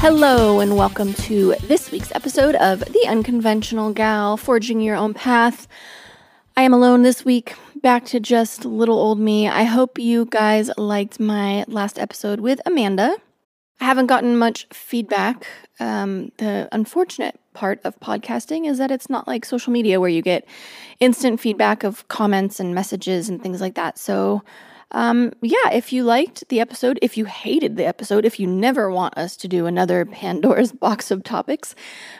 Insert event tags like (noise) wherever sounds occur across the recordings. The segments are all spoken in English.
Hello, and welcome to this week's episode of The Unconventional Gal Forging Your Own Path. I am alone this week, back to just little old me. I hope you guys liked my last episode with Amanda. I haven't gotten much feedback. Um, the unfortunate part of podcasting is that it's not like social media where you get instant feedback of comments and messages and things like that. So, um, yeah, if you liked the episode, if you hated the episode, if you never want us to do another (laughs) Pandora's box of topics,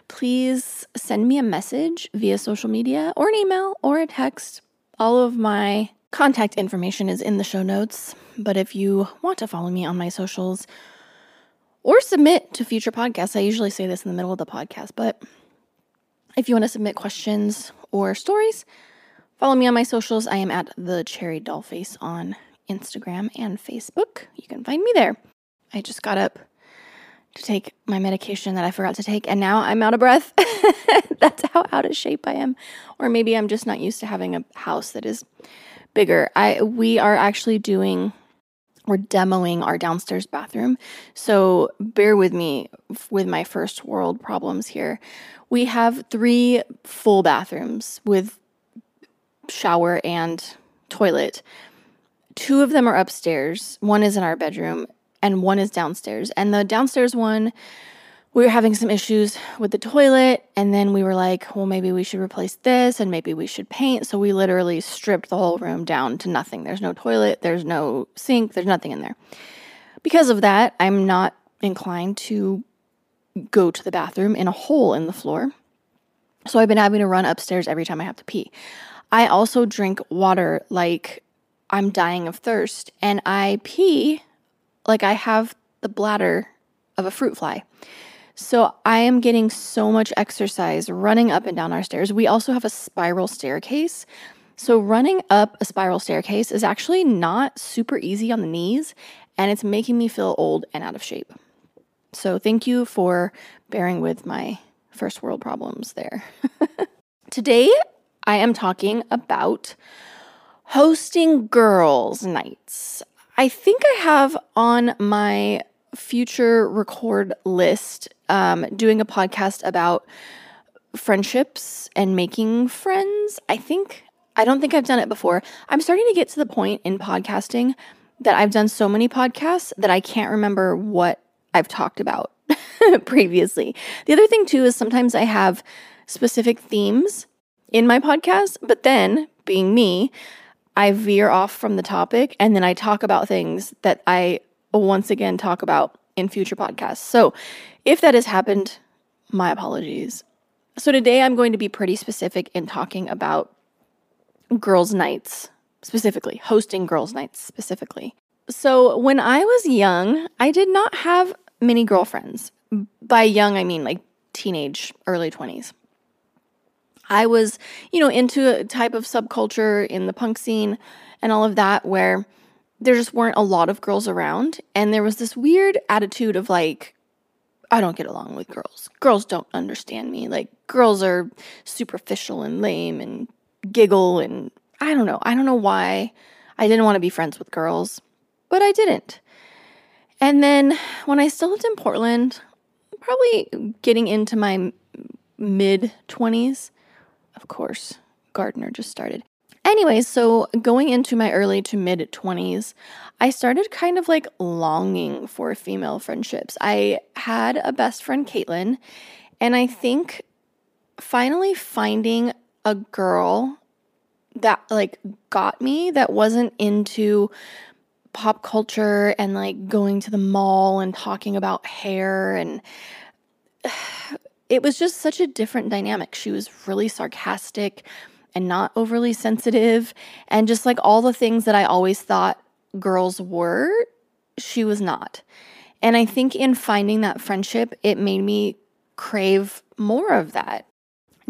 please send me a message via social media or an email or a text. All of my contact information is in the show notes. But if you want to follow me on my socials or submit to future podcasts, I usually say this in the middle of the podcast, but if you want to submit questions or stories, follow me on my socials. I am at the Cherry Dollface on Instagram and Facebook. You can find me there. I just got up to take my medication that I forgot to take, and now I'm out of breath. (laughs) That's how out of shape I am. Or maybe I'm just not used to having a house that is bigger. I we are actually doing we're demoing our downstairs bathroom. So bear with me with my first world problems here. We have three full bathrooms with shower and toilet. Two of them are upstairs, one is in our bedroom, and one is downstairs. And the downstairs one, we were having some issues with the toilet, and then we were like, well, maybe we should replace this and maybe we should paint. So we literally stripped the whole room down to nothing. There's no toilet, there's no sink, there's nothing in there. Because of that, I'm not inclined to go to the bathroom in a hole in the floor. So I've been having to run upstairs every time I have to pee. I also drink water like I'm dying of thirst and I pee like I have the bladder of a fruit fly. So I am getting so much exercise running up and down our stairs. We also have a spiral staircase. So running up a spiral staircase is actually not super easy on the knees and it's making me feel old and out of shape. So thank you for bearing with my first world problems there. (laughs) Today I am talking about hosting girls' nights. I think I have on my future record list um, doing a podcast about friendships and making friends. I think, I don't think I've done it before. I'm starting to get to the point in podcasting that I've done so many podcasts that I can't remember what I've talked about (laughs) previously. The other thing, too, is sometimes I have specific themes in my podcast, but then, being me, I veer off from the topic and then I talk about things that I once again talk about in future podcasts. So, if that has happened, my apologies. So, today I'm going to be pretty specific in talking about girls' nights, specifically, hosting girls' nights specifically. So, when I was young, I did not have many girlfriends. By young, I mean like teenage, early 20s. I was, you know, into a type of subculture in the punk scene and all of that where there just weren't a lot of girls around. And there was this weird attitude of like, I don't get along with girls. Girls don't understand me. Like, girls are superficial and lame and giggle. And I don't know. I don't know why I didn't want to be friends with girls, but I didn't. And then when I still lived in Portland, probably getting into my mid 20s, of course, Gardner just started. Anyways, so going into my early to mid 20s, I started kind of like longing for female friendships. I had a best friend, Caitlin, and I think finally finding a girl that like got me that wasn't into pop culture and like going to the mall and talking about hair and (sighs) (sighs) it was just such a different dynamic. She was really sarcastic and not overly sensitive, and just like all the things that I always thought girls were, she was not. And I think in finding that friendship, it made me crave more of that.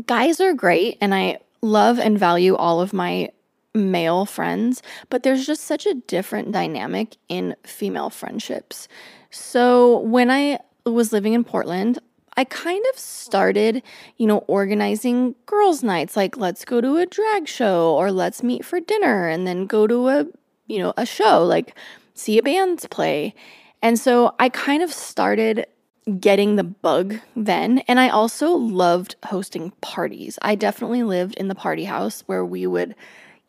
Guys are great, and I love and value all of my male friends, but there's just such a different dynamic in female friendships. So when I was living in Portland, I kind of started, you know, organizing girls' nights like let's go to a drag show or let's meet for dinner and then go to a, you know, a show like see a band play. And so I kind of started getting the bug then. And I also loved hosting parties. I definitely lived in the party house where we would,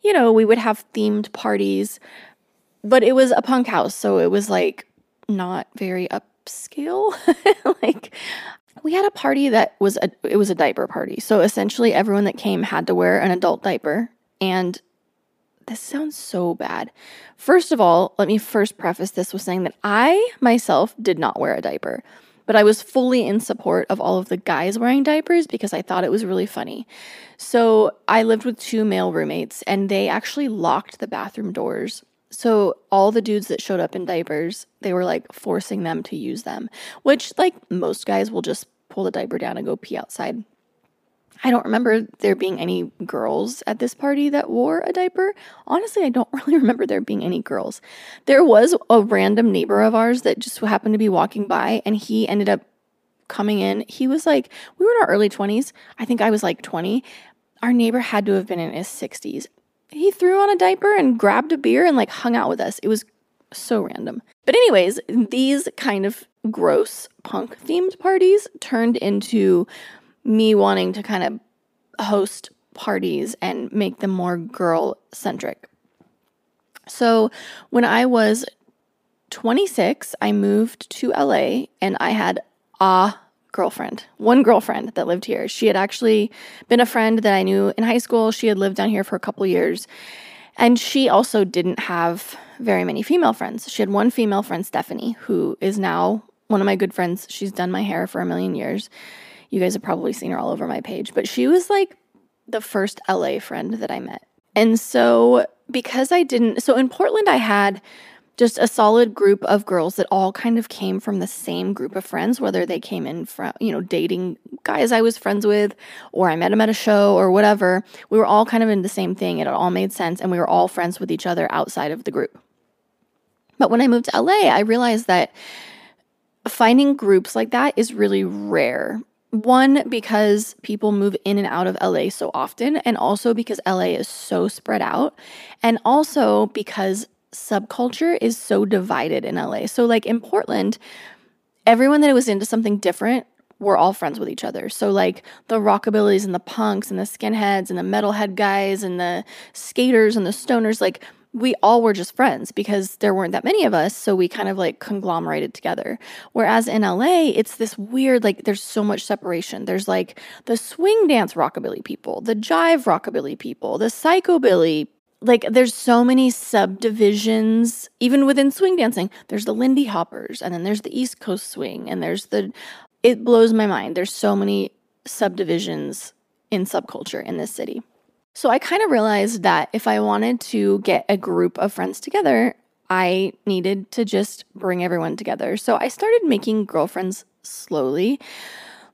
you know, we would have themed parties, but it was a punk house. So it was like not very upscale. (laughs) like we had a party that was a it was a diaper party. So essentially everyone that came had to wear an adult diaper and this sounds so bad. First of all, let me first preface this with saying that I myself did not wear a diaper, but I was fully in support of all of the guys wearing diapers because I thought it was really funny. So I lived with two male roommates and they actually locked the bathroom doors so all the dudes that showed up in diapers, they were like forcing them to use them, which like most guys will just pull the diaper down and go pee outside. I don't remember there being any girls at this party that wore a diaper. Honestly, I don't (laughs) really remember there being any girls. There was a random neighbor of ours that just happened to be walking by and he ended up coming in. He was like, we were in our early 20s. I think I was like 20. Our neighbor had to have been in his 60s he threw on a diaper and grabbed a beer and like hung out with us. It was so random. But, anyways, these kind of gross punk themed parties turned into me wanting to kind of host parties and make them more girl centric. So, when I was 26, I moved to LA and I had a girlfriend, one girlfriend that lived here. She had actually been a friend that I knew in high school. She had lived down here for a couple years. And she also didn't have very many female friends. She had one female friend, Stephanie, who is now one of my good friends. She's done my hair for a million years. You guys have probably seen her all over my page, but she was like the first LA friend that I met. And so, because I didn't, so in Portland, I had just a solid group of girls that all kind of came from the same group of friends, whether they came in from, you know, dating guys I was friends with, or I met them at a show or whatever. We were all kind of in the same thing. It all made sense, and we were all friends with each other outside of the group. But when I moved to LA, I realized that finding groups like that is really rare. One, because people move in and out of LA so often, and also because LA is so spread out, and also because subculture is so divided in LA. So, like in Portland, everyone that was into something different were all friends with each other. So, like the rockabillys and the punks and the skinheads and the metalhead guys and the skaters and the stoners, like we all were just friends because there weren't that many of us. So we kind of like conglomerated together. Whereas in LA, it's this weird, like, there's so much separation. There's like the swing dance rockabilly people, the jive rockabilly people, the psychobilly like there's so many subdivisions even within swing dancing there's the lindy hoppers and then there's the east coast swing and there's the it blows my mind. There's so many subdivisions in subculture in this city. So i kind of realized that if i wanted to get a group of friends together i needed to just bring everyone together. So i started making girlfriends slowly.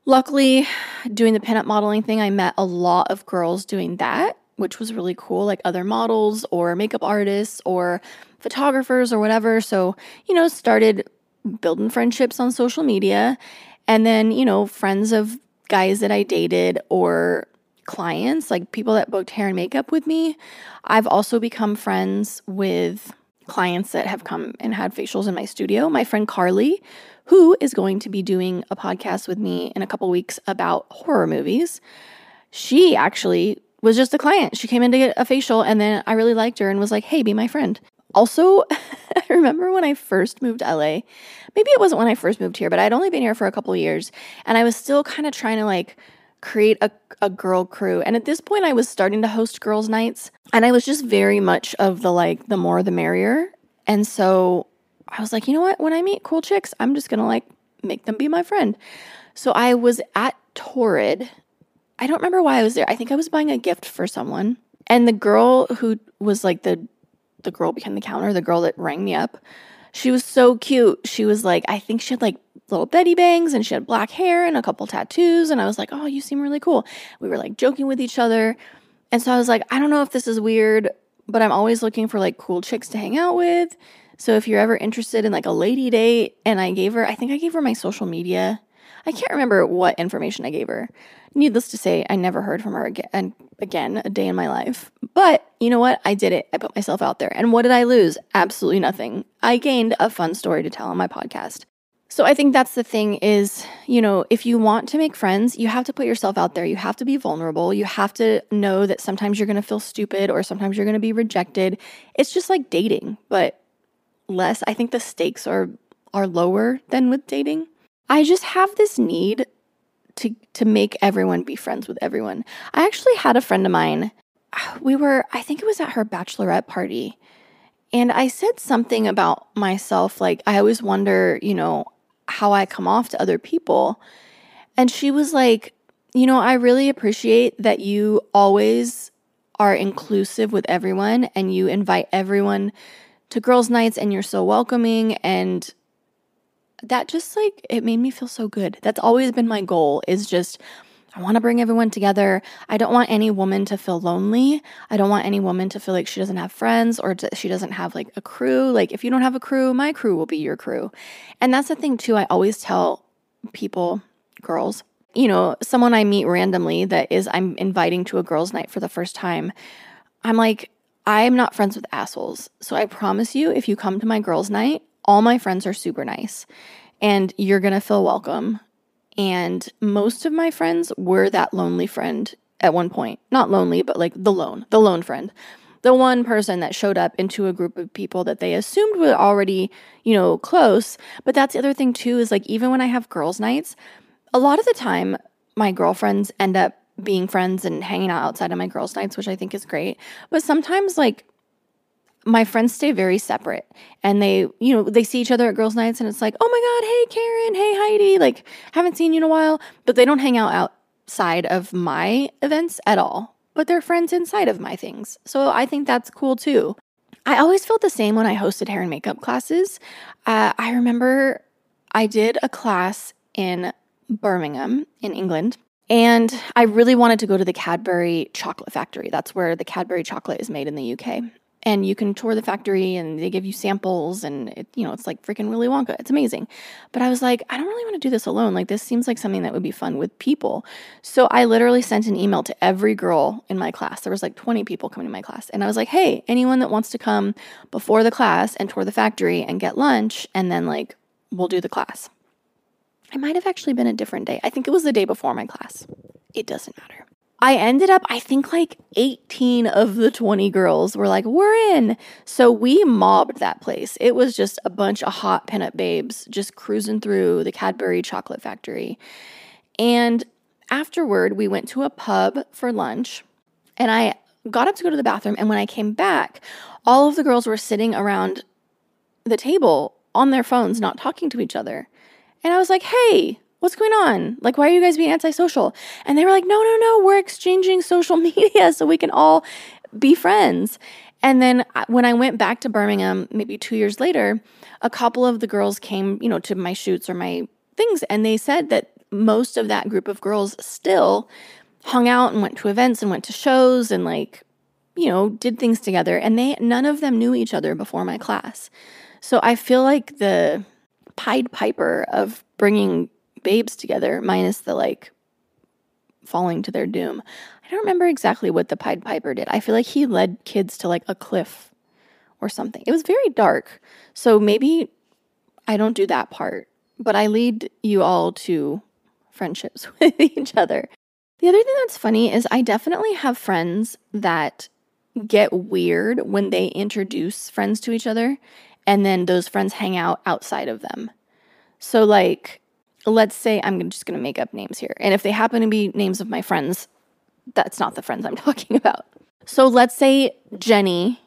Luckily doing the pinup modeling thing i met a lot of girls doing that which was really cool, like other models or makeup artists or photographers or whatever. So, you know, started building friendships on social media. And then, you know, friends of guys that I dated or clients, like people that booked hair and makeup with me. I've also become friends with clients that have come and had facials in my studio. My friend Carly, who is going to be doing a podcast with me in a couple weeks about horror movies, she actually was just a client. She came in to get a facial and then I really liked her and was like, hey, be my friend. Also, (laughs) I remember when I first moved to LA, maybe it wasn't when I first moved here, but I'd only been here for a couple years and I was still kind of trying to like create a, a girl crew. And at this point, I was starting to host girls' nights and I was just very much of the like, the more the merrier. And so I was like, you know what? When I meet cool chicks, I'm just gonna like make them be my friend. So I was at Torrid. I don't remember why I was there. I think I was buying a gift for someone. And the girl who was like the the girl behind the counter, the girl that rang me up, she was so cute. She was like, I think she had like little Betty bangs and she had black hair and a couple tattoos. And I was like, oh, you seem really cool. We were like joking with each other. And so I was like, I don't know if this is weird, but I'm always looking for like cool chicks to hang out with. So if you're ever interested in like a lady date, and I gave her, I think I gave her my social media. I can't remember what information I gave her. Needless to say, I never heard from her again, again a day in my life. But you know what? I did it. I put myself out there. And what did I lose? Absolutely nothing. I gained a fun story to tell on my podcast. So I think that's the thing is, you know, if you want to make friends, you have to put yourself out there. You have to be vulnerable. You have to know that sometimes you're going to feel stupid or sometimes you're going to be rejected. It's just like dating, but less. I think the stakes are are lower than with dating. I just have this need to to make everyone be friends with everyone. I actually had a friend of mine. (sighs) We were I think it was at her bachelorette party. And I said something about myself like I always wonder, you know, how I come off to other people. And she was like, You know, I really appreciate that you always are inclusive with everyone and you invite everyone to girls' nights and you're so welcoming. And that just like, it made me feel so good. That's always been my goal is just, I want to bring everyone together. I don't want any woman to feel lonely. I don't want any woman to feel like she doesn't have friends or she doesn't have like a crew. Like, if you don't have a crew, my crew will be your crew. And that's the thing, too. I always tell people, girls, you know, someone I meet randomly that is, I'm inviting to a girls' night for the first time. I'm like, I'm not friends with assholes. So I promise you, if you come to my girls' night, all my friends are super nice and you're going to feel welcome and most of my friends were that lonely friend at one point. Not lonely, but like the lone, the lone friend. The one person that showed up into a group of people that they assumed were already, you know, close. But that's the other thing too is like even when I have girls' nights, a lot of the time my girlfriends end up being friends and hanging out outside of my girls' nights, which I think is great. But sometimes like my friends stay very separate and they, you know, they see each other at girls' nights and it's like, oh my God, hey Karen, hey Heidi, like haven't seen you in a while, but they don't hang out outside of my events at all, but they're friends inside of my things. So I think that's cool too. I always felt the same when I hosted hair and makeup classes. Uh, I remember I did a class in Birmingham in England. And I really wanted to go to the Cadbury chocolate factory. That's where the Cadbury chocolate is made in the UK and you can tour the factory and they give you samples and it, you know it's like freaking Willy Wonka. It's amazing. But I was like, I don't really want to do this alone. Like this seems like something that would be fun with people. So I literally sent an email to every girl in my class. There was like 20 people coming to my class and I was like, "Hey, anyone that wants to come before the class and tour the factory and get lunch and then like we'll do the class." I might have actually been a different day. I think it was the day before my class. It doesn't matter. I ended up, I think like 18 of the 20 girls were like, we're in. So we mobbed that place. It was just a bunch of hot pinup babes just cruising through the Cadbury chocolate factory. And afterward, we went to a pub for lunch and I got up to go to the bathroom. And when I came back, all of the girls were sitting around the table on their phones, not talking to each other. And I was like, hey, what's going on? Like, why are you guys being antisocial? And they were like, no, no, no, we're exchanging (laughs) social media so we can all be friends. And then when I went back to Birmingham, maybe two years later, a couple of the girls came, you know, to my shoots or my things, and they said that most of that group of girls still hung out and went to events and went to shows and like, you know, did things together. And they none of them knew each other before my class. So I feel like the Pied Piper of bringing babes together, minus the like falling to their doom. I don't remember exactly what the Pied Piper did. I feel like he led kids to like a cliff or something. It was very dark. So maybe I don't do that part, but I lead you all to friendships (laughs) with each other. The other thing that's funny is I definitely have friends that get weird when they introduce friends to each other and then those friends hang out outside of them. So, like, let's say I'm just going to make up names here. And if they happen to be names of my friends, that's not the friends I'm (laughs) talking about. So let's say Jenny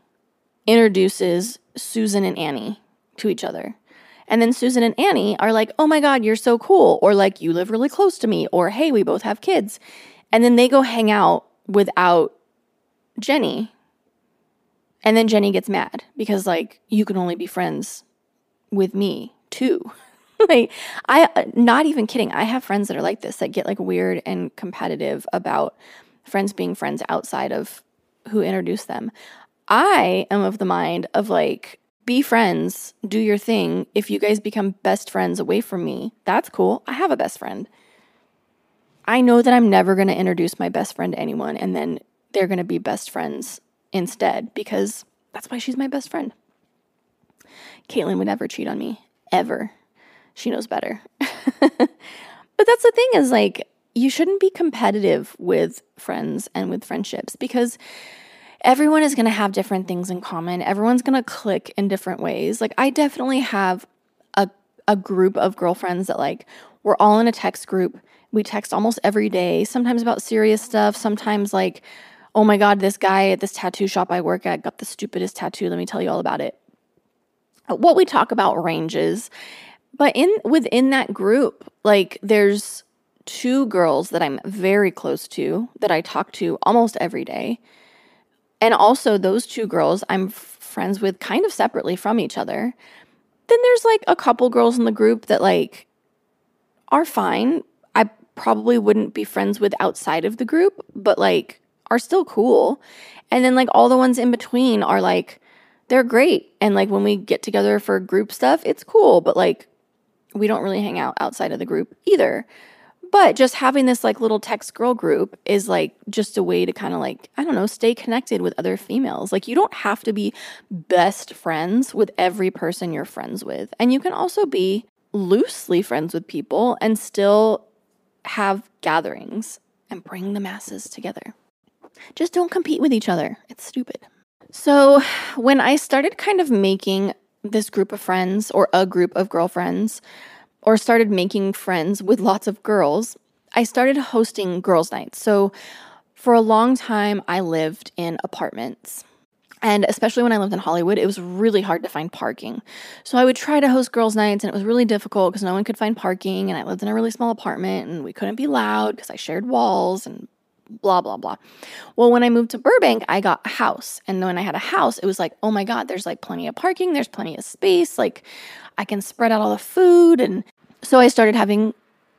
introduces Susan and Annie to each other. And then Susan and Annie are like, oh my God, you're so cool. Or like, you live really close to me. Or hey, we both have kids. And then they go hang out without Jenny. And then Jenny gets mad because, like, you can only be friends with me too. (laughs) (laughs) like, I, uh, not even kidding. I have friends that are like this that get like weird and competitive about friends being friends outside of who introduced them. I am of the mind of like, be friends, do your thing. If you guys become best friends away from me, that's cool. I have a best friend. I know that I'm never going to introduce my best friend to anyone and then they're going to be best friends instead because that's why she's my best friend. Caitlin would never cheat on me, ever. She knows better. (laughs) but that's the thing is like, you shouldn't be competitive with friends and with friendships because everyone is going to have different things in common. Everyone's going to click in different ways. Like I definitely have a a group of girlfriends that like we're all in a text group. We text almost every day, sometimes about serious stuff, sometimes like oh my god, this guy at this tattoo shop I work at got the stupidest tattoo. Let me tell you all about it. What we talk about ranges, but in within that group, like there's two girls that I'm very close to that I talk to almost every day and also, those two girls I'm friends with kind of separately from each other. Then there's like a couple girls in the group that like are fine. I probably wouldn't be friends with outside of the group, but like are still cool. And then like all the ones in between are like they're great. And like when we get together for group stuff, it's cool, but like we don't really hang out outside of the group either. But just having this like little text girl group is like just a way to kind of like, I don't know, stay connected with other females. Like you don't have to be best friends with every person you're friends with. And you can also be loosely friends with people and still have gatherings and bring the masses together. Just don't compete with each other. It's stupid. So, when I started kind of making this group of friends or a group of girlfriends, or started making friends with lots of girls, I started hosting girls' nights. So for a long time, I lived in apartments. And especially when I lived in Hollywood, it was really hard to find parking. So I would try to host girls' nights, and it was really difficult because no one could find parking. And I lived in a really small apartment, and we couldn't be loud because I shared walls and blah, blah, blah. Well, when I moved to Burbank, I got a house. And when I had a house, it was like, oh my God, there's like plenty of parking, there's plenty of space. Like I can spread out all the food. And so I started having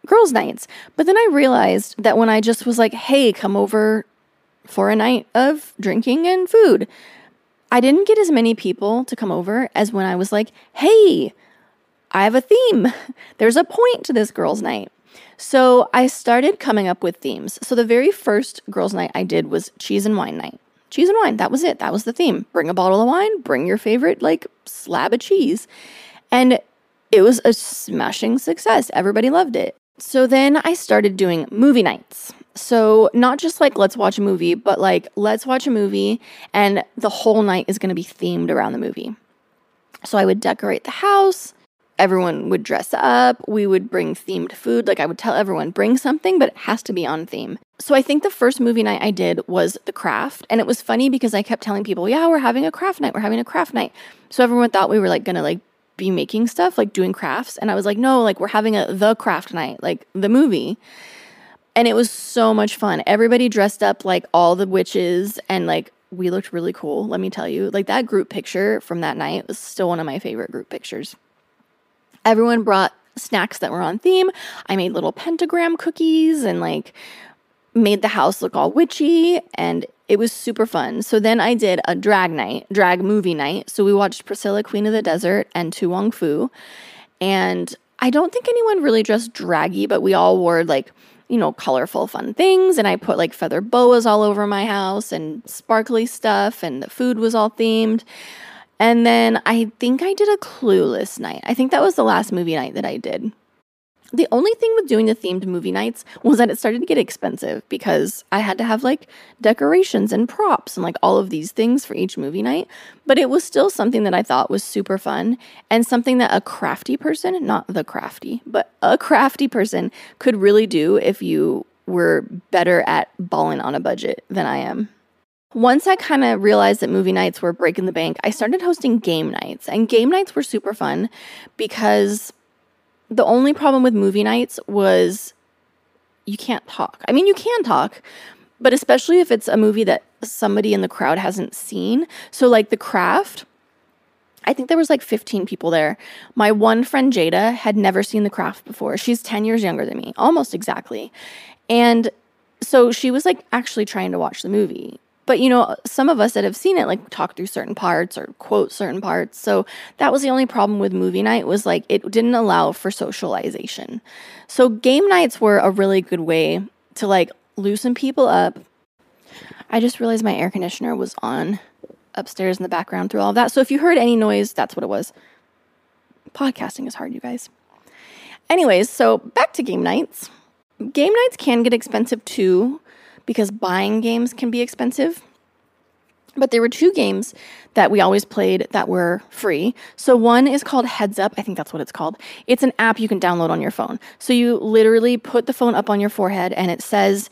girls' nights. But then I realized that when I just was like, hey, come over for a night of drinking and food, I didn't get as many people to come over as when I was like, hey, I have a theme. (laughs) There's a point to this girls' night. So I started coming up with themes. So the very first girls' night I did was cheese and wine night. Cheese and wine, that was it. That was the theme. Bring a bottle of wine, bring your favorite like slab of cheese. And it was a smashing success. Everybody loved it. So then I started doing movie nights. So, not just like let's watch a movie, but like let's watch a movie and the whole night is going to be themed around the movie. So, I would decorate the house, everyone would dress up, we would bring themed food. Like I would tell everyone, bring something, but it has to be on theme. So I think the first movie night I did was The Craft. And it was funny because I kept telling people, yeah, we're having a craft night, we're having a craft night. So everyone thought we were like gonna like be making stuff, like doing crafts. And I was like, no, like we're having a the craft night, like the movie. And it was so much fun. Everybody dressed up like all the witches and like we looked really cool, let me tell you. Like that group picture from that night was still one of my favorite group pictures. Everyone brought snacks that were on theme. I made little pentagram cookies and like made the house look all witchy and it was super fun. So then I did a drag night, drag movie night. So we watched Priscilla Queen of the Desert and To Wong Foo. And I don't think anyone really dressed draggy, but we all wore like, you know, colorful fun things and I put like feather boas all over my house and sparkly stuff and the food was all themed. And then I think I did a clueless night. I think that was the last movie night that I did. The only thing with doing the themed movie nights was that it started to get expensive because I had to have like decorations and props and like all of these things for each movie night. But it was still something that I thought was super fun and something that a crafty person, not the crafty, but a crafty person could really do if you were better at balling on a budget than I am. Once I kind of realized that movie nights were breaking the bank, I started hosting game nights. And game nights were super fun because the only problem with movie nights was you can't talk. I mean, you can talk, but especially if it's a movie that somebody in the crowd hasn't seen. So, like The Craft, I think there was like 15 people there. My one friend Jada had never seen The Craft before. She's 10 years younger than me, almost exactly. And so she was like actually trying to watch the movie. But you know, some of us that have seen it like talk through certain parts or quote certain parts. So that was the only problem with movie night was like it didn't allow for socialization. So game nights were a really good way to like loosen people up. I just realized my air conditioner was on upstairs in the background through all of that. So if you heard any noise, that's what it was. Podcasting is hard, you guys. Anyways, so back to game nights. Game nights can get expensive too because buying games can be expensive. But there were two games that we always played that were free. So one is called Heads Up. I think that's what it's called. It's an app you can download on your phone. So you literally put the phone up on your forehead and it says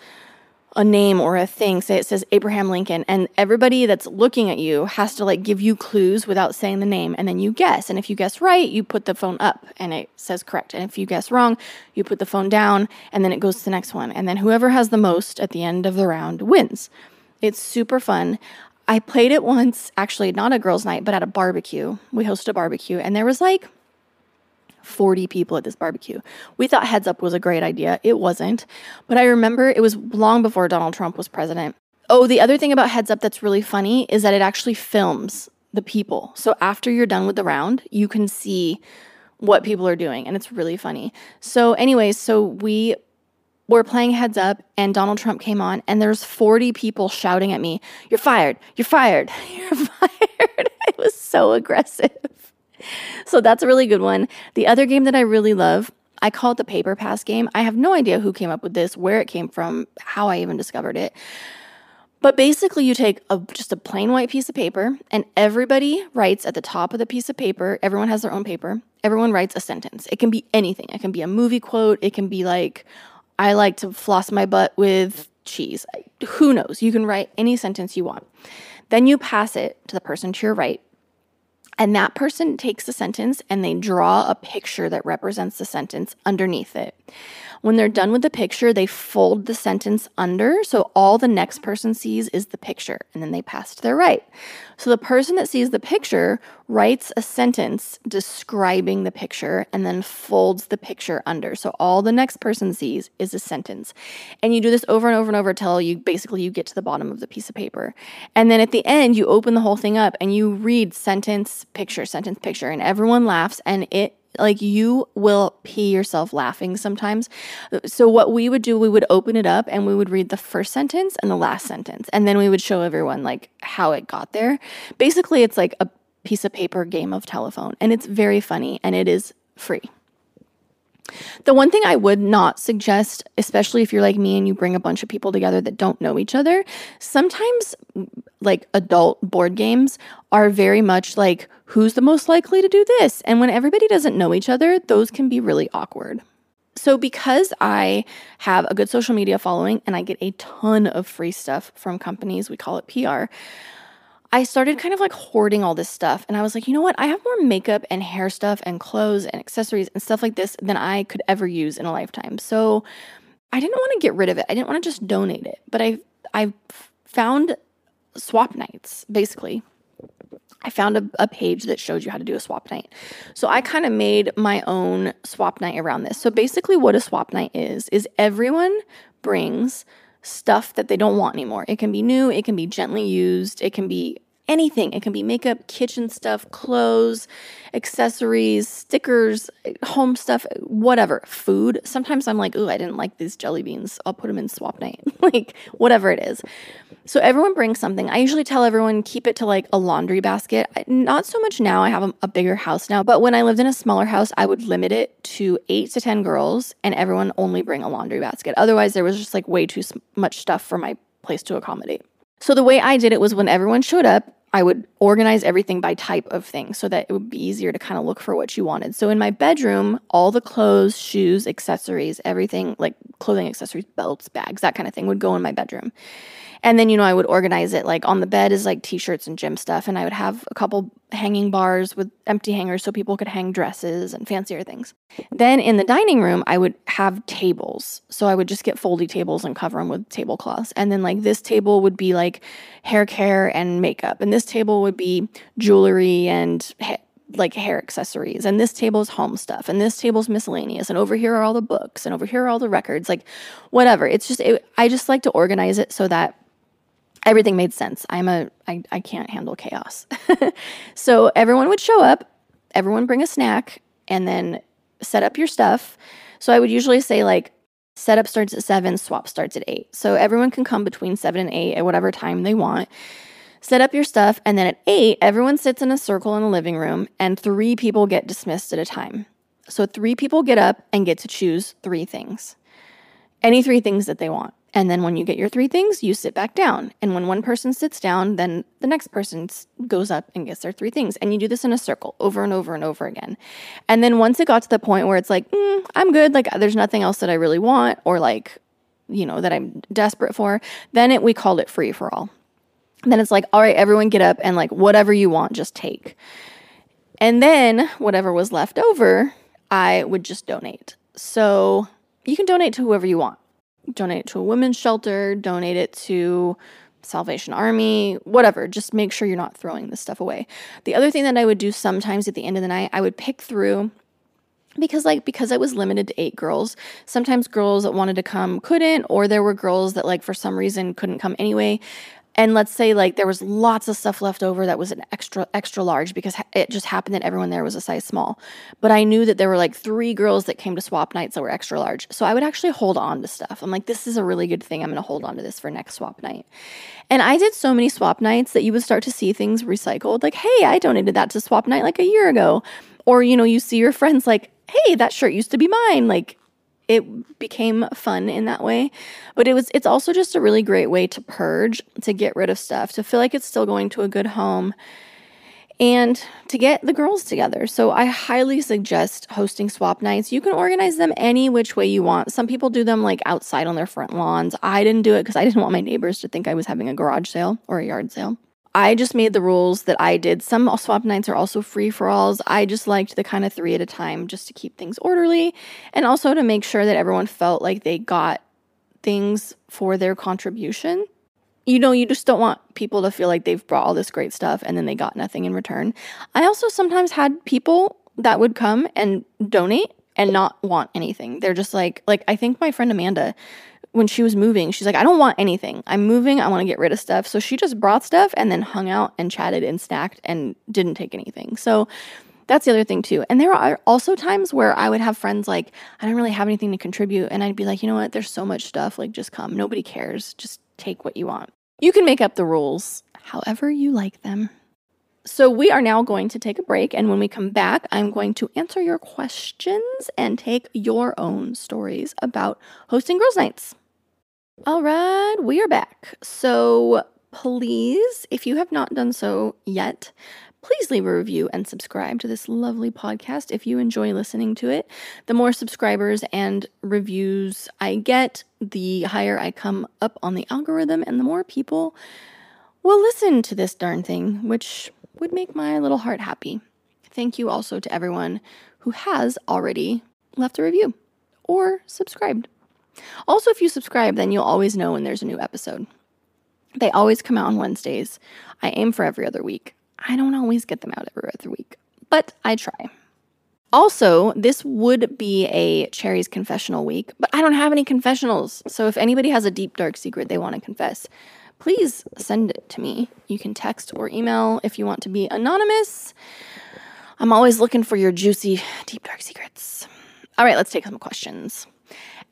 a name or a thing, say it says Abraham Lincoln, and everybody that's looking at you has to like give you clues without saying the name, and then you guess. And if you guess right, you put the phone up and it says correct. And if you guess wrong, you put the phone down and then it goes to the next one. And then whoever has the most at the end of the round wins. It's super fun. I played it once, actually, not a girls' night, but at a barbecue. We hosted a barbecue, and there was like 40 people at this barbecue. We thought Heads Up was a great idea. It wasn't. But I remember it was long before Donald Trump was president. Oh, the other thing about Heads Up that's really funny is that it actually films the people. So after you're done with the round, you can see what people are doing, and it's really funny. So, anyways, so we were playing Heads Up, and Donald Trump came on, and there's 40 people shouting at me, You're fired, you're fired, (laughs) you're fired. (laughs) it was so aggressive (laughs) so that's a really good one. The other game that I really love, I call it the paper pass game. I have no idea who came up with this, where it came from, how I even discovered it. But basically, you take a, just a plain white piece of paper, and everybody writes at the top of the piece of paper. Everyone has their own paper. Everyone writes a sentence. It can be anything. It can be a movie quote. It can be like, I like to floss my butt with cheese. Who knows? You can write any sentence you want. Then you pass it to the person to your right. And that person takes the sentence and they draw a picture that represents the sentence underneath it. When they're done with the picture, they fold the sentence under so all the next person sees is the picture and then they pass to their right. So the person that sees the picture writes a sentence describing the picture and then folds the picture under. So all the next person sees is a sentence. And you do this over and over and over till you basically you get to the bottom of the piece of paper. And then at the end you open the whole thing up and you read sentence picture sentence picture and everyone laughs and it like you will pee yourself laughing sometimes. So what we would do, we would open it up and we would read the first sentence and the last sentence and then we would show everyone like how it got there. Basically, it's like a piece of paper game of telephone and it's very funny and it is free. The one thing I would not suggest, especially if you're like me and you bring a bunch of people together that don't know each other, sometimes like adult board games are very much like who's the most likely to do this? And when everybody doesn't know each other, those can be really awkward. So, because I have a good social media following and I get a ton of free stuff from companies, we call it PR, I started kind of like hoarding all this stuff. And I was like, you know what? I have more makeup and hair stuff and clothes and accessories and stuff like this than I could ever use in a lifetime. So, I didn't want to get rid of it. I didn't want to just donate it. But I I found swap nights basically I found a, a, page that showed you how to do a swap night. So I kind of made my own swap night around this. So basically, what a swap night is, is everyone brings stuff that they don't want anymore. It can be new, it can be gently used, it can be anything. It can be makeup, kitchen stuff, clothes, accessories, stickers, home stuff, whatever. Food. Sometimes I'm like, ooh, I didn't like these jelly beans. I'll put them in swap night. (laughs) like, whatever it is. So everyone brings something. I usually tell everyone keep it to like a laundry basket. Not so much now. I have a, bigger house now, but when I lived in a smaller house, I would limit it to eight to 10 girls and everyone only bring a laundry basket. Otherwise, there was just like way too much stuff for my place to accommodate. So the way I did it was when everyone showed up, I would organize everything by type of thing so that it would be easier to kind of look for what you wanted. So in my bedroom, all the clothes, shoes, accessories, everything like clothing, accessories, belts, bags, that kind of thing would go in my bedroom. And then, you know, I would organize it like on the bed is like t shirts and gym stuff. And I would have a couple hanging bars with empty hangers so people could hang dresses and fancier things. Then in the dining room, I would have tables. So I would just get foldy tables and cover them with tablecloths. And then, like, this table would be like hair care and makeup. And this table would be jewelry and ha- like hair accessories and this table is home stuff and this table's miscellaneous and over here are all the books and over here are all the records like whatever it's just it, i just like to organize it so that everything made sense. I'm a I, I can't handle chaos. (laughs) so everyone would show up, everyone bring a snack, and then set up your stuff. So I would usually say like setup starts at seven, swap starts at eight. So everyone can come between seven and eight at whatever time they want. Set up your stuff, and then at eight, everyone sits in a circle in the living room, and three people get dismissed at a time. So three people get up and get to choose three things. Any three things that they want. And then when you get your three things, you sit back down. And when one person sits down, then the next person goes up and gets their three things. And you do this in a circle over and over and over again. And then once it got to the point where it's like, mm, I'm good, like there's nothing else that I really want or like, you know, that I'm desperate for, then it, we called it free for all. Then it's like, all right, everyone get up and like whatever you want, just take. And then whatever was left over, I would just donate. So you can donate to whoever you want donate it to a women's shelter, donate it to Salvation Army, whatever. Just make sure you're not throwing this stuff away. The other thing that I would do sometimes at the end of the night, I would pick through because like because I was limited to 8 girls, sometimes girls that wanted to come couldn't or there were girls that like for some reason couldn't come anyway and let's say like there was lots of stuff left over that was an extra extra large because it just happened that everyone there was a size small. But i knew that there were like three girls that came to swap nights that were extra large. So i would actually hold on to stuff. I'm like this is a really good thing. I'm going to hold on to this for next swap night. And i did so many swap nights that you would start to see things recycled. Like hey i donated that to swap night like a year ago. Or you know you see your friends like hey that shirt used to be mine. Like it became fun in that way. But it was it's also just a really great way to purge, to get rid of stuff, to feel like it's still going to a good home and to get the girls together. So I highly suggest hosting swap nights. You can organize them any which way you want. Some people do them like outside on their front lawns. I didn't do it because I didn't want my neighbors to think I was having a garage sale or a yard sale. I just made the rules that I did. Some swap nights are also free for alls. I just liked the kind of three at a time just to keep things orderly and also to make sure that everyone felt like they got things for their contribution. You know, you just don't want people to feel like they've brought all this great stuff and then they got nothing in return. I also sometimes had people that would come and donate and not want anything. They're just like like I think my friend Amanda when she was moving, she's like, I don't want anything. I'm moving. I want to get rid of stuff. So she just brought stuff and then hung out and chatted and snacked and didn't take anything. So that's the other thing too. And there are also times where I would have friends like, I don't really have anything to contribute. And I'd be like, you know what? There's so much stuff. Like, just come. Nobody cares. Just take what you want. You can make up the rules however you like them. So, we are now going to take a break. And when we come back, I'm going to answer your questions and take your own stories about hosting girls' nights. All right, we are back. So please, if you have not done so yet, please leave a review and subscribe to this lovely podcast if you enjoy listening to it. The more subscribers and reviews I get, the higher I come up on the algorithm, and the more people will listen to this darn thing, which would make my little heart happy. Thank you also to everyone who has already left a review or subscribed. Also, if you subscribe, then you'll always know when there's a new episode. They always come out on Wednesdays. I aim for every other week. I don't always get them out every other week, but I try. Also, this would be a Cherry's confessional week, but I don't have any confessionals. So if anybody has a deep, dark secret they want to confess, please send it to me. You can text or email if you want to be anonymous. I'm always looking for your juicy, deep, dark secrets. All right, let's take some questions.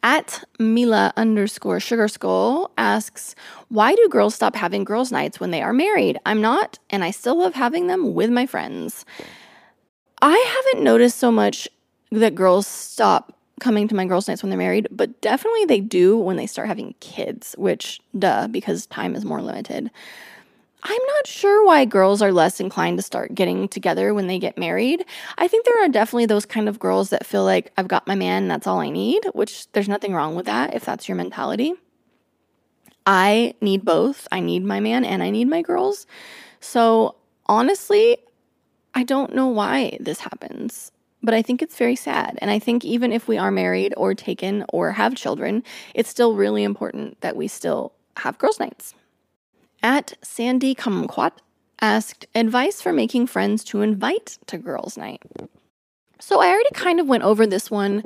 At Milla underscore sugar skull asks, Why do girls stop having girls' nights when they are married? I'm not, and I still love having them with my friends. I haven't noticed so much that girls stop coming to my girls' nights when they're married, but definitely they do when they start having kids, which, duh, because time is more limited. I'm not sure why girls are less inclined to start getting together when they get married. I think there are definitely those kind of girls that feel like I've got my man, that's all I need, which there's nothing wrong with that if that's your mentality. I need both. I need my man and I need my girls. So honestly, I don't know why this happens, but I think it's very sad. And I think even if we are married or taken or have children, it's still really important that we still have girls' nights. At Sandy Kumquat asked advice for making friends to invite to girls' night. So I already kind of went over this one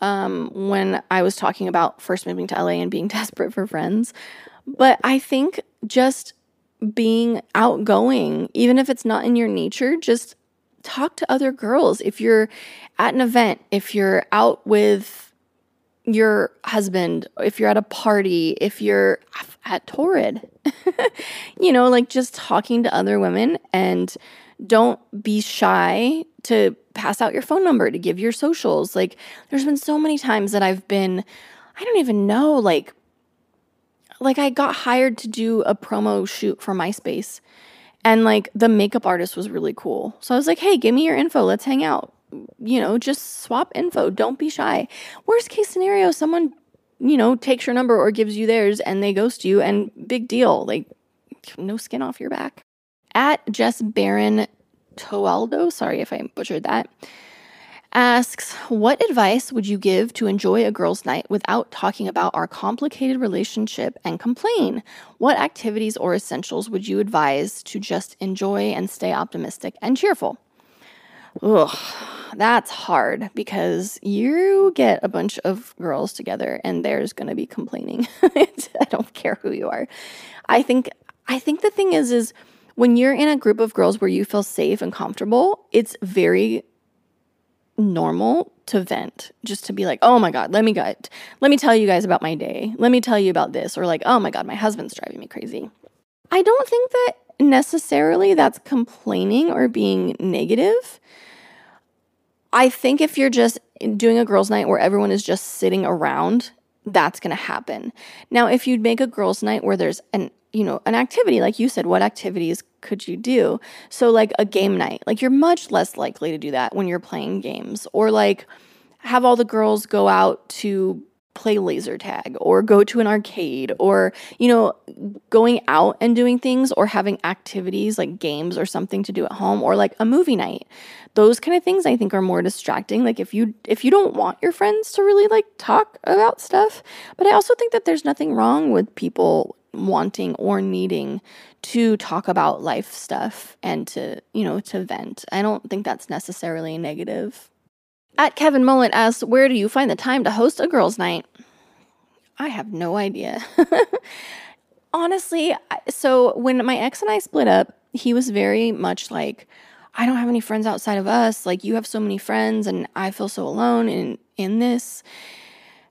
um, when I was talking about first moving to LA and being (laughs) desperate for friends. But I think just being outgoing, even if it's not in your nature, just talk to other girls. If you're at an event, if you're out with your husband, if you're at a party, if you're at Torrid, (laughs) you know, like just talking to other women and don't be shy to pass out your phone number, to give your socials. Like, there's been so many times that I've been, I don't even know, like, like I got hired to do a promo shoot for MySpace and like the makeup artist was really cool. So I was like, "Hey, give me your info. Let's hang out." You know, just swap info. Don't be shy. Worst case scenario, someone, you know, takes your number or gives you theirs and they ghost you and big deal. Like no skin off your back. At Jess Baron Toaldo, sorry if I butchered that asks, What advice would you give to enjoy a girls' night without talking about our complicated relationship and complain? What activities or essentials would you advise to just enjoy and stay optimistic and cheerful? Ugh, that's hard because you get a bunch of girls together and there's going to be complaining. (laughs) I don't care who you are. I think I think the thing is is when you're in a group of girls where you feel safe and comfortable, it's very normal to vent just to be like oh my god let me get let me tell you guys about my day let me tell you about this or like oh my god my husband's driving me crazy i don't think that necessarily that's complaining or being negative i think if you're just doing a girls night where everyone is just sitting around that's going to happen now if you'd make a girls night where there's an you know an activity like you said what activities could you do? So, like a game night, like you're much less likely to do that when you're playing games, or like have all the girls go out to play laser tag or go to an arcade or you know going out and doing things or having activities like games or something to do at home or like a movie night those kind of things i think are more distracting like if you if you don't want your friends to really like talk about stuff but i also think that there's nothing wrong with people wanting or needing to talk about life stuff and to, you know, to vent. I don't think that's necessarily negative. At Kevin Mullett asks, Where do you find the time to host a girls' night? I have no idea. (laughs) Honestly, so when my ex and I split up, he was very much like, I don't have any friends outside of us. Like, you have so many friends, and I feel so alone in, in this.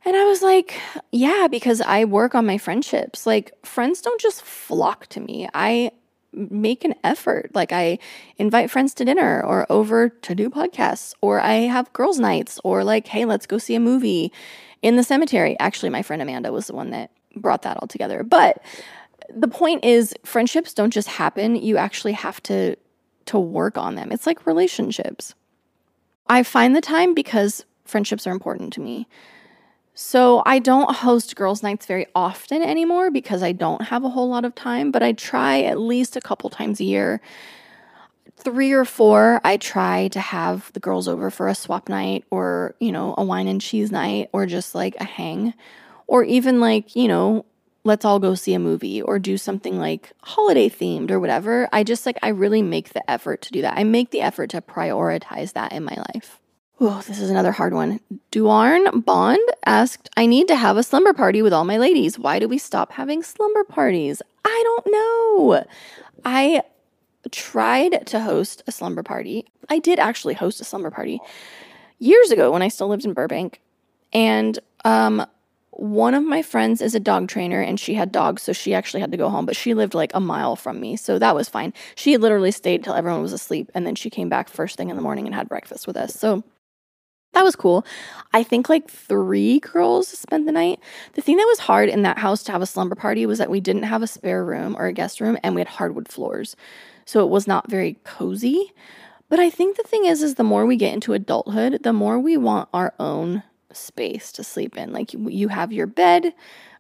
And I was like, yeah, because I work on my friendships. Like, friends don't just flock to me. I make an effort. Like, I invite friends to dinner or over to do podcasts, or I have girls' nights, or like, hey, let's go see a movie in the cemetery. Actually, my friend Amanda was the one that brought that all together. But the point is, friendships don't just happen. You actually have to to work on them. It's like relationships. I find the time because friendships are important to me. So I don't host girls' nights very often anymore because I don't have a whole lot of time, but I try at least a couple times a year. Three or four, I try to have the girls over for a swap night or, you know, a wine and cheese night or just like a hang. Or even like, you know, let's all go see a movie or do something like holiday themed or whatever. I just like, I really make the effort to do that. I make the effort to prioritize that in my life. Oh, this is another hard one. Duarn Bond asked, I need to have a slumber party with all my ladies. Why do we stop having slumber parties? I don't know. I tried to host a slumber party. I did actually host a slumber party years ago when I still lived in Burbank. And um, one of my friends is a dog trainer and she had dogs, so she actually had to go home, but she lived like a mile from me, so that was fine. She literally stayed till everyone was asleep and then she came back first thing in the morning and had breakfast with us. So that was cool. I think like three girls spent the night. The thing that was hard in that house to have a slumber party was that we didn't have a spare room or a guest room and we had hardwood floors. So it was not very cozy. But I think the thing is is the more we get into adulthood, the more we want our own space to sleep in. Like you have your bed,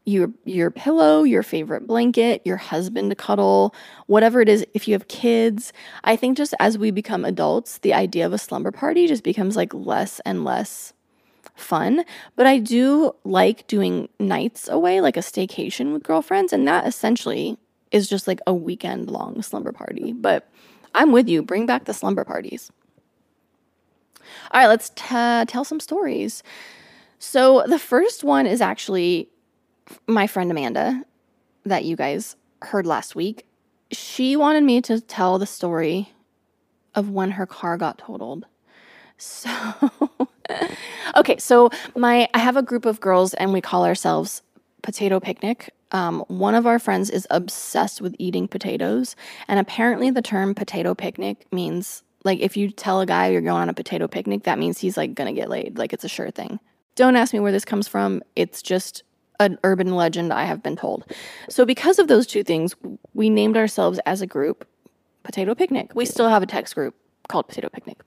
your your pillow, your favorite blanket, your husband to cuddle, whatever it is, if you have kids. I think just as we become adults, the idea of a slumber party just becomes like less and less fun. But I do like doing nights away, like a staycation with girlfriends, and that essentially is just like a weekend long slumber party. But I'm with you. Bring back the slumber parties. All right, let's t- tell some stories. So the first one is actually my friend Amanda that you guys heard last week, she wanted me to tell the story of when her car got totaled. So, (laughs) okay, so my I have a group of girls and we call ourselves Potato Picnic. Um, one of our friends is obsessed with eating potatoes, and apparently the term potato picnic means like if you tell a guy you're going on a potato picnic, that means he's like gonna get laid. Like it's a sure thing. Don't ask me where this comes from. It's just an urban legend I have been told. So, because of those two things, we named ourselves as a group Potato Picnic. We still have a text group called Potato Picnic.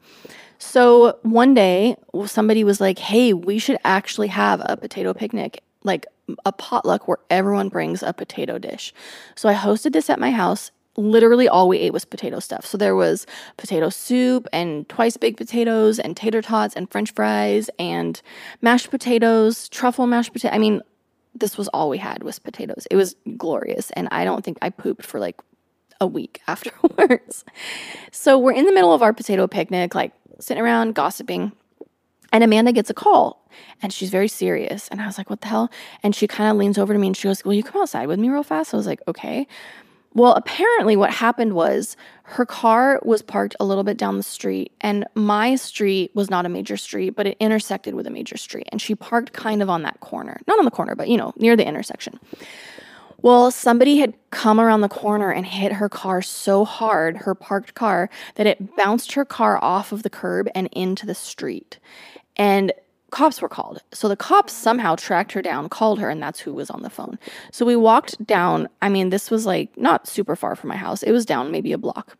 So, one day somebody was like, hey, we should actually have a potato picnic, like a potluck where everyone brings a potato dish. So, I hosted this at my house literally all we ate was potato stuff. So there was potato soup and twice baked potatoes and tater tots and french fries and mashed potatoes, truffle mashed potato. I mean, this was all we had was potatoes. It was glorious. And I don't think I pooped for like a week (laughs) afterwards. so we're in the middle of our potato picnic, like sitting around gossiping. And Amanda gets a call and she's very serious. And I was like, what the hell? And she kind of leans over to me and she goes, Will you come outside with me real fast? I was like, okay. Well, apparently, what happened was her car was parked a little bit down the street, and my street was not a major street, but it intersected with a major street. And she parked kind of on that corner, not on the corner, but you know, near the intersection. Well, somebody had come around the corner and hit her car so hard, her parked car, that it bounced her car off of the curb and into the street. And cops were called. So the cops somehow tracked her down, called her, and that's who was on the phone. So we walked down. I mean, this was like not super far from my house. It was down maybe a block.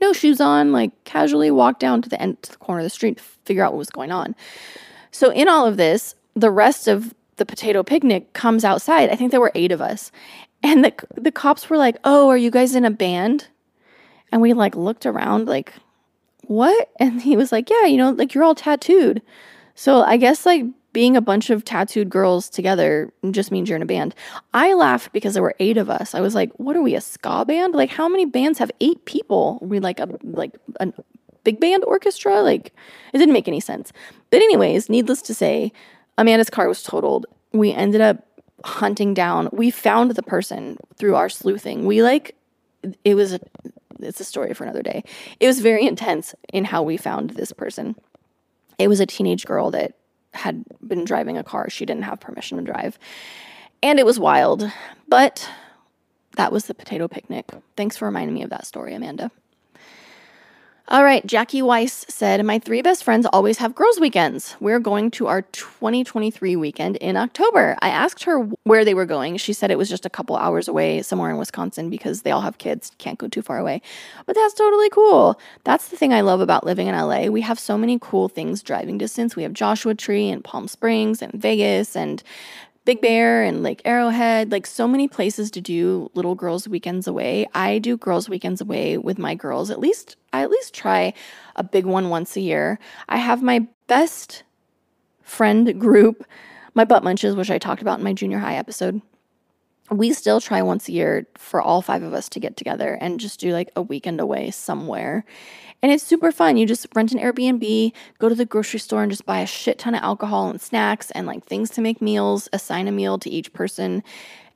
No shoes on, like casually walked down to the end to the corner of the street to figure out what was going on. So in all of this, the rest of the potato picnic comes outside. I think there were 8 of us. And the the cops were like, "Oh, are you guys in a band?" And we like looked around like, "What?" And he was like, "Yeah, you know, like you're all tattooed." So I guess like being a bunch of tattooed girls together just means you're in a band. I laughed because there were eight of us. I was like, "What are we, a ska band? Like, how many bands have eight people? Are we like a like a big band orchestra? Like, it didn't make any sense." But anyways, needless to say, Amanda's car was totaled. We ended up hunting down. We found the person through our sleuthing. We like it was a it's a story for another day. It was very intense in how we found this person. It was a teenage girl that had been driving a car she didn't have permission to drive. And it was wild. But that was the potato picnic. Thanks for reminding me of that story, Amanda. All right, Jackie Weis said, My three best friends always have girls' weekends. We're going to our 2023 weekend in October. I asked her where they were going. She said it was just a couple hours away, somewhere in Wisconsin, because they all have kids, can't go too far away. But that's totally cool. That's the thing I love about living in LA. We have so many cool things driving distance. We have Joshua Tree and Palm Springs and Vegas and Big Bear and Lake Arrowhead, like so many places to do little girls' weekends away. I do girls' weekends away with my girls. At least I at least try a big one once a year. I have my best friend group, my butt munches, which I talked about in my junior high episode. We still try once a year for all five of us to get together and just do like a weekend away somewhere. And it's super fun. You just rent an Airbnb, go to the grocery store and just buy a shit ton of alcohol and snacks and like things to make meals, assign a meal to each person,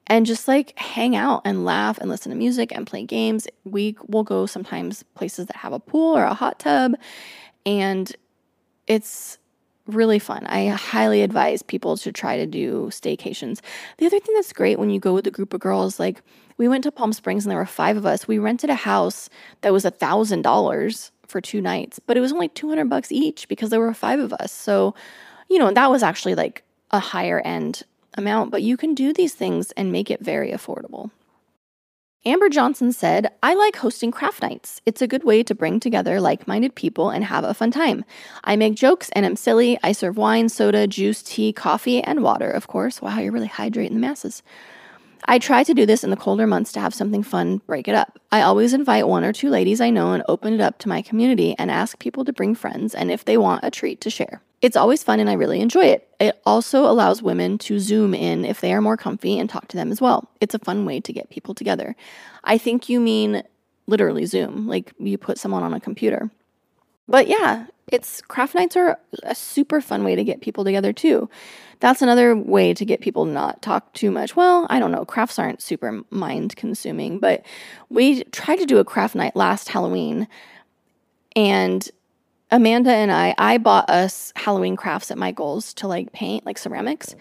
and just like hang out and laugh and listen to music and play games. We will go sometimes places that have a pool or a hot tub. And it's really fun. I highly advise people to try to do staycations. The other thing that's great when you go with a group of girls, like we went to Palm Springs and there were five of us. We rented a house that was a thousand dollars for two nights, but it was only 200 bucks each because there were five of us. So, you know, that was actually like a higher end amount, but you can do these things and make it very affordable. Amber Johnson said, I like hosting craft nights. It's a good way to bring together like minded people and have a fun time. I make jokes and I'm silly. I serve wine, soda, juice, tea, coffee, and water, of course. Wow, you're really hydrating the masses. I try to do this in the colder months to have something fun break it up. I always invite one or two ladies I know and open it up to my community and ask people to bring friends and if they want a treat to share. It's always fun and I really enjoy it. It also allows women to zoom in if they are more comfy and talk to them as well. It's a fun way to get people together. I think you mean literally Zoom, like you put someone on a computer. But yeah, it's craft nights are a super fun way to get people together too. That's another way to get people not talk too much. Well, I don't know, crafts aren't super mind consuming, but we tried to do a craft night last Halloween and Amanda and I, I bought us Halloween crafts at Michael's to like paint, like ceramics.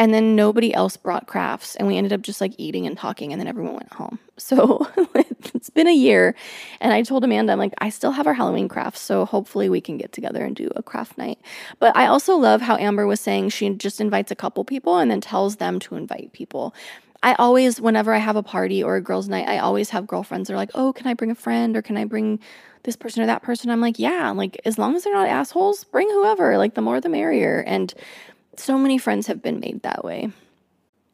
And then nobody else brought crafts. And we ended up just like eating and talking. And then everyone went home. (laughs) So (laughs) it's been a year. And I told Amanda, I'm like, I still have our Halloween crafts. So hopefully we can get together and do a craft night. But I also love how Amber was saying she just invites a couple people and then tells them to invite people. I always, whenever I have a party or a girls' night, I always have girlfriends that are like, oh, can I bring a friend or can I bring this person or that person. I'm like, yeah, like as long as they're not assholes, bring whoever. Like the more the merrier. And so many friends have been made that way.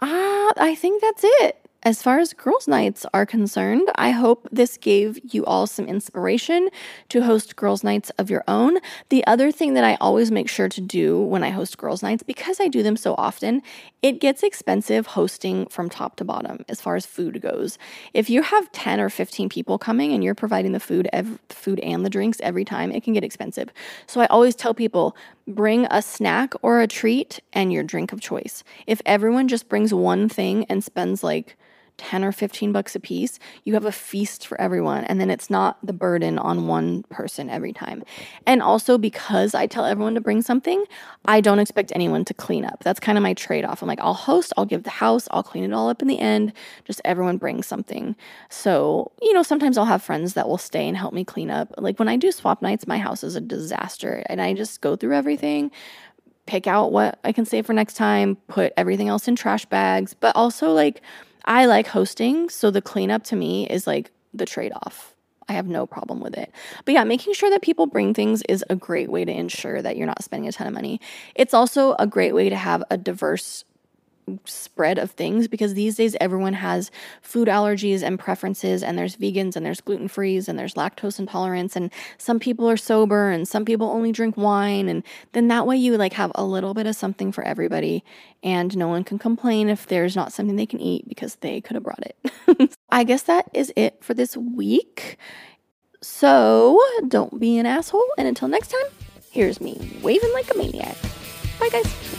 Ah, I think that's it. As far as girls' nights are concerned, I hope this gave you all some inspiration to host girls' nights of your own. The other thing that I always make sure to do when I host girls' nights, because I do them so often, it gets expensive hosting from top to bottom as far as food goes. If you have 10 or 15 people coming and you're providing the food, ev- food and the drinks every time, it can get expensive. So I always tell people bring a snack or a treat and your drink of choice. If everyone just brings one thing and spends like 10 or 15 bucks a piece, you have a feast for everyone. And then it's not the burden on one person every time. And also, because I tell everyone to bring something, I don't expect anyone to clean up. That's kind of my trade off. I'm like, I'll host, I'll give the house, I'll clean it all up in the end. Just everyone bring something. So, you know, sometimes I'll have friends that will stay and help me clean up. Like when I do swap nights, my house is a disaster. And I just go through everything pick out what I can save for next time, put everything else in trash bags, but also like I like hosting, so the cleanup to me is like the trade off. I have no problem with it. But yeah, making sure that people bring things is a great way to ensure that you're not spending a ton of money. It's also a great way to have a diverse spread of things because these days everyone has food allergies and preferences and there's vegans and there's gluten frees and there's lactose intolerance and some people are sober and some people only drink wine and then that way you like have a little bit of something for everybody and no one can complain if there's not something they can eat because they could have brought it. (laughs) I guess that is it for this week. So, don't be an asshole and until next time, here's me waving like a maniac. Bye guys.